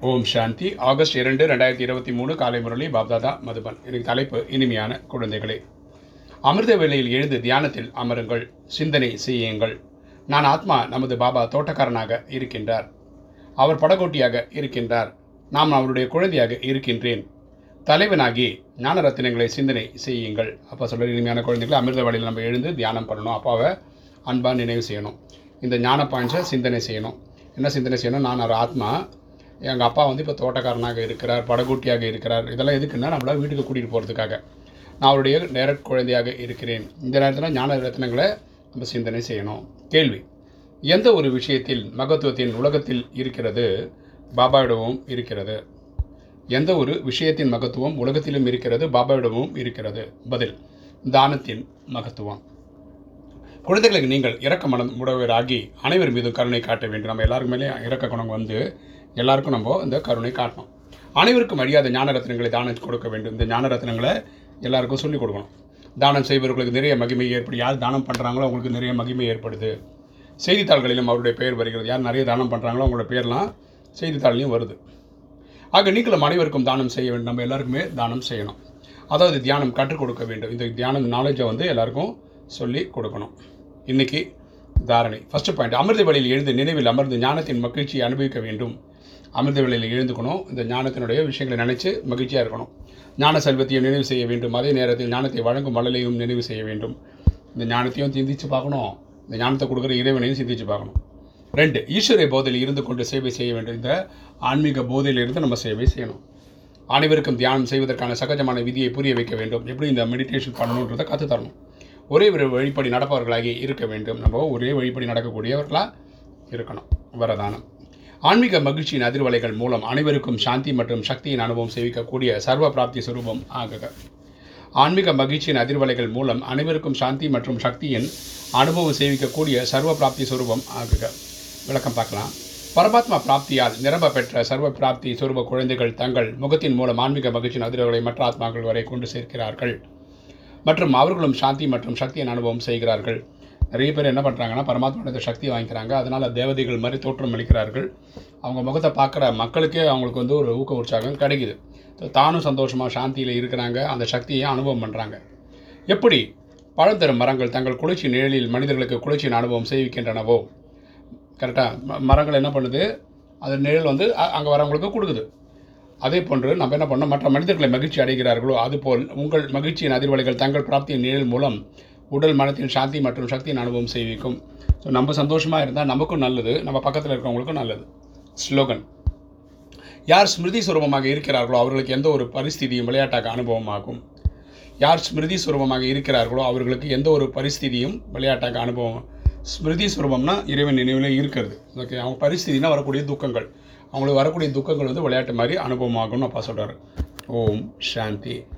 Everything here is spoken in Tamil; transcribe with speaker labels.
Speaker 1: ஓம் சாந்தி. ஆகஸ்ட் இரண்டு ரெண்டாயிரத்தி இருபத்தி மூணு காலை முரளி பாப்தாதா மதுபன். எனக்கு தலைப்பு இனிமையான குழந்தைகளே. அமிர்த வேளையில் எழுந்து தியானத்தில் அமருங்கள் சிந்தனை செய்யுங்கள். நான் ஆத்மா நமது பாபா தோட்டக்காரனாக இருக்கின்றார். அவர் படகோட்டியாக இருக்கின்றார். நாம் அவருடைய குழந்தையாக இருக்கின்றேன். தலைவனாகி ஞான ரத்தினங்களை சிந்தனை செய்யுங்கள். அப்போ சொல்கிற இனிமையான குழந்தைகளை அமிர்த வேளையில் நம்ம எழுந்து தியானம் பண்ணணும். அப்பாவை அன்பாக நினைவு செய்யணும். இந்த ஞான பாயிண்ட்ஸை சிந்தனை செய்யணும். என்ன சிந்தனை செய்யணும்? நான் ஒரு ஆத்மா எங்கள் அப்பா வந்து இப்போ தோட்டக்காரனாக இருக்கிறார் படகூட்டியாக இருக்கிறார். இதெல்லாம் எதுக்குன்னா நம்மள வீட்டுக்கு கூட்டிகிட்டு போகிறதுக்காக நான் அவருடைய நேரட் குழந்தையாக இருக்கிறேன். இந்த நேரத்தில் ஞான ரத்னங்களை நம்ம சிந்தனை செய்யணும். கேள்வி. எந்த ஒரு விஷயத்தில் மகத்துவத்தின் உலகத்தில் இருக்கிறது பாபாவிடமும் இருக்கிறது. எந்த ஒரு விஷயத்தின் மகத்துவம் உலகத்திலும் இருக்கிறது பாபாவிடமும் இருக்கிறது? பதில். தானத்தின் மகத்துவம். குழந்தைகளுக்கு நீங்கள் இறக்க மனம் உடவராகி அனைவர் மீதும் கருணை காட்ட வேண்டும். நம்ம எல்லாருக்கும் இறக்க குணம் வந்து எல்லாருக்கும் நம்ம இந்த கருணை காட்டணும். அனைவருக்கும் அழியாத ஞான ரத்னங்களை தானம் கொடுக்க வேண்டும். இந்த ஞான ரத்னங்களை எல்லாருக்கும் சொல்லிக் கொடுக்கணும். தானம் செய்பவர்களுக்கு நிறைய மகிமை ஏற்படும் யார் தானம் பண்ணுறாங்களோ அவங்களுக்கு நிறைய மகிமை ஏற்படுது. செய்தித்தாள்களிலும் அவருடைய பெயர் வருகிறது. யார் நிறைய தானம் பண்ணுறாங்களோ அவங்களோட பேர்லாம் செய்தித்தாள்லையும் வருது. ஆக நீங்களும் அனைவருக்கும் தானம் செய்ய வேண்டும். நம்ம எல்லாருக்குமே தானம் செய்யணும். அதாவது தியானம் கற்றுக் கொடுக்க வேண்டும். இந்த தியானம் நாலேஜை வந்து எல்லாருக்கும் சொல்லி கொடுக்கணும். இன்றைக்கி தாரணை. ஃபஸ்ட்டு பாயிண்ட் அமிர்த வழியில் எழுந்து நினைவில் அமர்ந்து ஞானத்தின் மகிழ்ச்சியை அனுபவிக்க வேண்டும். அமிர்த வேளையில் எழுந்துக்கணும். இந்த ஞானத்தினுடைய விஷயங்களை நினைச்சு மகிழ்ச்சியாக இருக்கணும். ஞான செல்வத்தையும் நினைவு செய்ய வேண்டும். அதே நேரத்தில் ஞானத்தை வழங்கும் மழலையும் நினைவு செய்ய வேண்டும். இந்த ஞானத்தையும் சிந்திச்சு பார்க்கணும். இந்த ஞானத்தை கொடுக்குற இறைவனையும் சிந்திச்சு பார்க்கணும். ரெண்டு ஈஸ்வரை போதையில் இருந்து கொண்டு சேவை செய்ய வேண்டும். இந்த ஆன்மீக போதையில் இருந்து நம்ம சேவை செய்யணும். அனைவருக்கும் தியானம் செய்வதற்கான சகஜமான விதியை புரிய வைக்க வேண்டும். எப்படி இந்த மெடிடேஷன் பண்ணணுன்றதை கற்று தரணும். ஒரே ஒரு வழிப்படி நடப்பவர்களாகி இருக்க வேண்டும். நம்ம ஒரே வழிப்படி நடக்கக்கூடியவர்களாக இருக்கணும். வரதானம். ஆன்மீக மகிழ்ச்சியின் அதிர்வலைகள் மூலம் அனைவருக்கும் சாந்தி மற்றும் சக்தியின் அனுபவம் சேவிக்கக்கூடிய சர்வ பிராப்தி சுரூபம் ஆகுக. ஆன்மீக மகிழ்ச்சியின் அதிர்வலைகள் மூலம் அனைவருக்கும் சாந்தி மற்றும் சக்தியின் அனுபவம் சேவிக்கக்கூடிய சர்வ பிராப்தி சுரூபம் ஆகுக. விளக்கம் பார்க்கலாம். பரமாத்மா பிராப்தியால் நிரம்ப பெற்ற சர்வ பிராப்தி சுரூப குழந்தைகள் தங்கள் முகத்தின் மூலம் ஆன்மீக மகிழ்ச்சியின் அதிர்வுகளை மற்ற ஆத்மாக்கள் வரை கொண்டு சேர்க்கிறார்கள். மற்றும் அவர்களும் சாந்தி மற்றும் சக்தியின் அனுபவம் செய்கிறார்கள். நிறைய பேர் என்ன பண்ணுறாங்கன்னா பரமாத்மாவோட சக்தி வாங்கிக்கிறாங்க. அதனால் தேவதைகள் மாதிரி தோற்றம் அளிக்கிறார்கள். அவங்க முகத்தை பார்க்குற மக்களுக்கே அவங்களுக்கு வந்து ஒரு ஊக்க உற்சாகம் கிடைக்குது. தானும் சந்தோஷமாக சாந்தியில் இருக்கிறாங்க. அந்த சக்தியை அனுபவம் பண்ணுறாங்க எப்படி? பழந்தரும் மரங்கள் தங்கள் குளிர்ச்சி நிழலில் மனிதர்களுக்கு குளிர்ச்சியின் அனுபவம் செய்விக்கின்றனவோ கரெக்டாக மரங்கள் என்ன பண்ணுது? அது நிழல் வந்து அங்கே வரவங்களுக்கு கொடுக்குது. அதே போன்று நம்ம என்ன பண்ணோம் மற்ற மனிதர்களை மகிழ்ச்சி அடைகிறார்களோ அதுபோல் உங்கள் மகிழ்ச்சியின் அதிர்வலைகள் தங்கள் பிராப்தியின் நிழல் மூலம் உடல் மனத்தின் சாந்தி மற்றும் சக்தியின் அனுபவம் செய்விக்கும் ஸோ நம்ம சந்தோஷமாக இருந்தால் நமக்கும் நல்லது நம்ம பக்கத்தில் இருக்கிறவங்களுக்கும் நல்லது. ஸ்லோகன் யார் ஸ்மிருதி சுரூபமாக இருக்கிறார்களோ அவர்களுக்கு எந்த ஒரு பரிஸ்திதியும் விளையாட்டாக அனுபவமாகும். யார் ஸ்மிருதி சுரூபமாக இருக்கிறார்களோ அவர்களுக்கு எந்த ஒரு பரிஸ்திதியும் விளையாட்டாக அனுபவம். ஸ்மிருதி சுரூபம்னா இறைவன் நினைவில் இருக்கிறது. ஓகே அவங்க பரிஸ்திதினா வரக்கூடிய துக்கங்கள். அவங்களுக்கு வரக்கூடிய துக்கங்கள் வந்து விளையாட்டு மாதிரி அனுபவமாகும்னு அப்பா சொல்கிறார் ஓம் சாந்தி.